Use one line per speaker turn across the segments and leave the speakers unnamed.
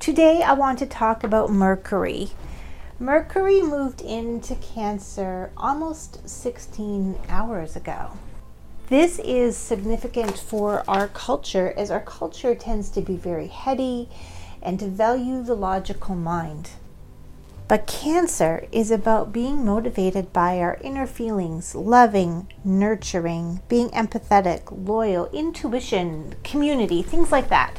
Today I want to talk about Mercury. Mercury moved into Cancer almost 16 hours ago. This is significant for our culture as our culture tends to be very heady and to value the logical mind. But Cancer is about being motivated by our inner feelings, loving, nurturing, being empathetic, loyal, intuition, community, things like that.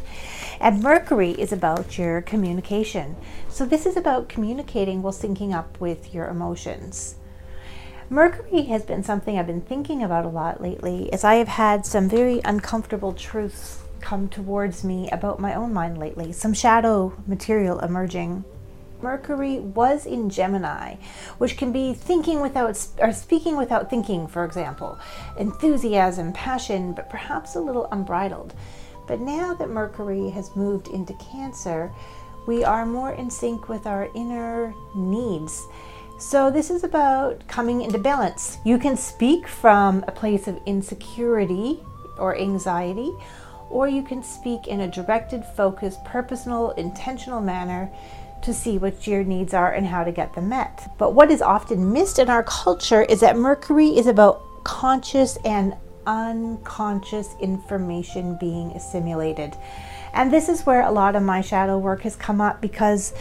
And Mercury is about your communication. So this is about communicating while syncing up with your emotions. Mercury has been something I've been thinking about a lot lately as I have had some very uncomfortable truths come towards me about my own mind lately, some shadow material emerging. Mercury was in Gemini, which can be thinking without or speaking without thinking, for example, enthusiasm, passion, but perhaps a little unbridled. But now that Mercury has moved into Cancer, we are more in sync with our inner needs. So, this is about coming into balance. You can speak from a place of insecurity or anxiety, or you can speak in a directed, focused, purposeful, intentional manner to see what your needs are and how to get them met. But what is often missed in our culture is that Mercury is about conscious and unconscious information being assimilated. And this is where a lot of my shadow work has come up because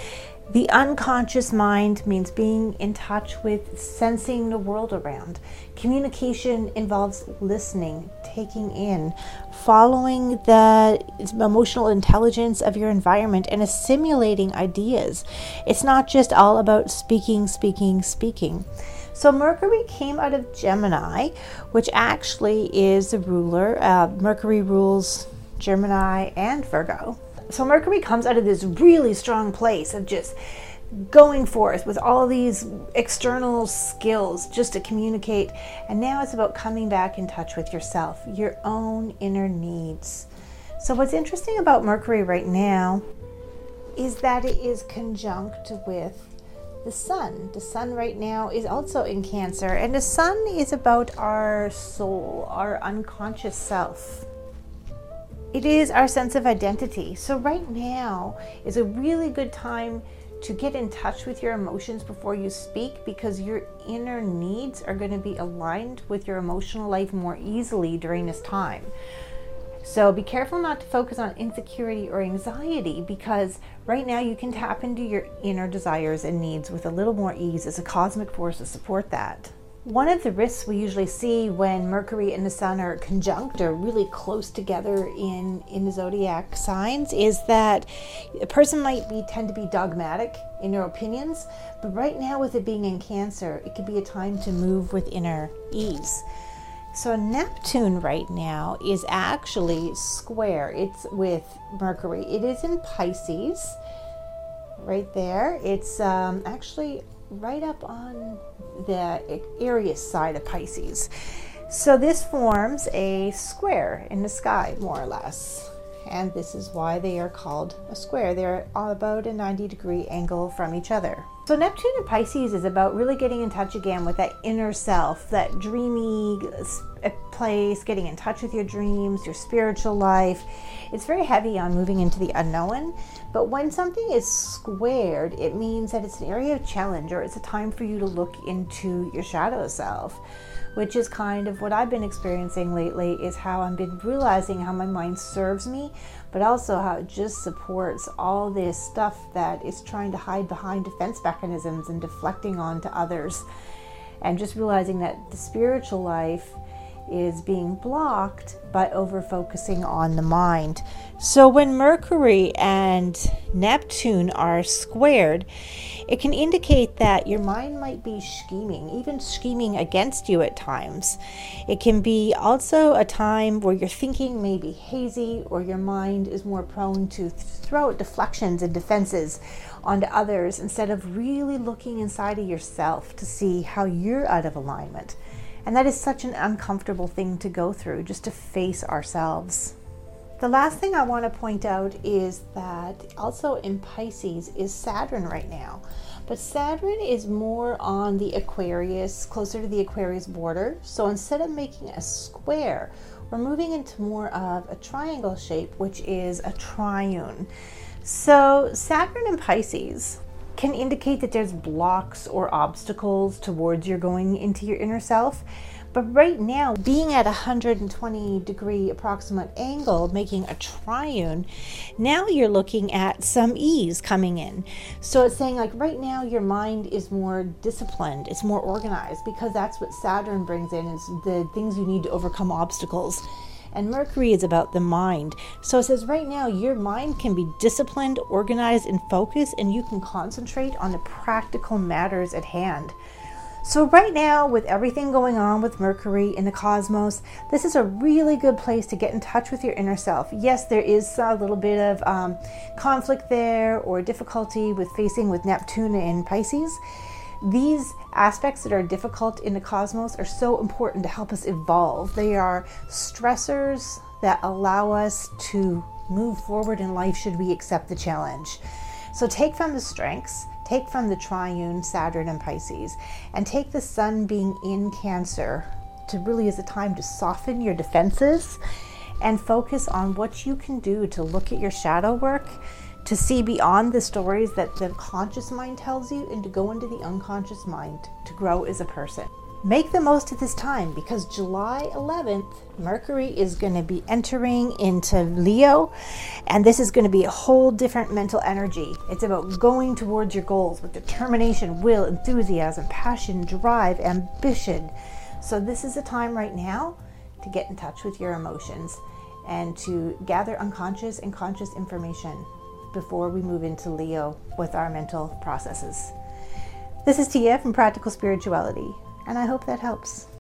the unconscious mind means being in touch with sensing the world around. Communication involves listening, taking in, following the emotional intelligence of your environment, and assimilating ideas. It's not just all about speaking, speaking, speaking. So Mercury came out of Gemini, which actually is the ruler. Uh, Mercury rules Gemini and Virgo so Mercury comes out of this really strong place of just going forth with all these external skills just to communicate. And now it's about coming back in touch with yourself, your own inner needs. So, what's interesting about Mercury right now is that it is conjunct with the sun. The sun right now is also in Cancer, and the sun is about our soul, our unconscious self it is our sense of identity. So, right now is a really good time to get in touch with your emotions before you speak because your inner needs are going to be aligned with your emotional life more easily during this time. So, be careful not to focus on insecurity or anxiety because right now you can tap into your inner desires and needs with a little more ease as a cosmic force to support that. One of the risks we usually see when Mercury and the Sun are conjunct or really close together in, in the zodiac signs is that a person might be tend to be dogmatic in their opinions, but right now with it being in Cancer, it could be a time to move with inner ease. So Neptune right now is actually square. It's with Mercury. It is in Pisces, right there. It's um, actually right up on the Aries side of Pisces. So this forms a square in the sky, more or less. And this is why they are called a square. They're about a 90 degree angle from each other. So Neptune in Pisces is about really getting in touch again with that inner self, that dreamy eh, place, getting in touch with your dreams, your spiritual life. It's very heavy on moving into the unknown. But when something is squared, it means that it's an area of challenge or it's a time for you to look into your shadow self, which is kind of what I've been experiencing lately is how I've been realizing how my mind serves me, but also how it just supports all this stuff that is trying to hide behind defense mechanisms and deflecting onto others. And just realizing that the spiritual life is being blocked by over focusing on the mind. So when Mercury and Neptune are squared, it can indicate that your mind might be scheming, even scheming against you at times. It can be also a time where your thinking may be hazy or your mind is more prone to throw out deflections and defenses onto others instead of really looking inside of yourself to see how you're out of alignment. And that is such an uncomfortable thing to go through, just to face ourselves. The last thing I want to point out is that also in Pisces is Saturn right now. But Saturn is more on the Aquarius, closer to the Aquarius border. So instead of making a square, we're moving into more of a triangle shape, which is a trine. So, Saturn and Pisces can indicate that there's blocks or obstacles towards your going into your inner self. But right now, being at a 120 degree approximate angle, making a trine, now you're looking at some ease coming in. So it's saying, like, right now, your mind is more disciplined, it's more organized, because that's what Saturn brings in is the things you need to overcome obstacles and Mercury is about the mind. So it says right now your mind can be disciplined, organized, and focused, and you can concentrate on the practical matters at hand. So, right now, with everything going on with Mercury in the cosmos, this is a really good place to get in touch with your inner self. Yes, there is a little bit of um, conflict there or difficulty with facing with Neptune in Pisces. These aspects that are difficult in the cosmos are so important to help us evolve. They are stressors that allow us to move forward in life should we accept the challenge. So take from the strengths, take from the trine Saturn and Pisces, and take the sun being in Cancer to really is a time to soften your defenses and focus on what you can do to look at your shadow work to see beyond the stories that the conscious mind tells you and to go into the unconscious mind to grow as a person. Make the most of this time because July 11th, Mercury is going to be entering into Leo, and this is going to be a whole different mental energy. It's about going towards your goals with determination, will, enthusiasm, passion, drive, ambition. So, this is a time right now to get in touch with your emotions and to gather unconscious and conscious information before we move into Leo with our mental processes. This is Tia from Practical Spirituality, and I hope that helps.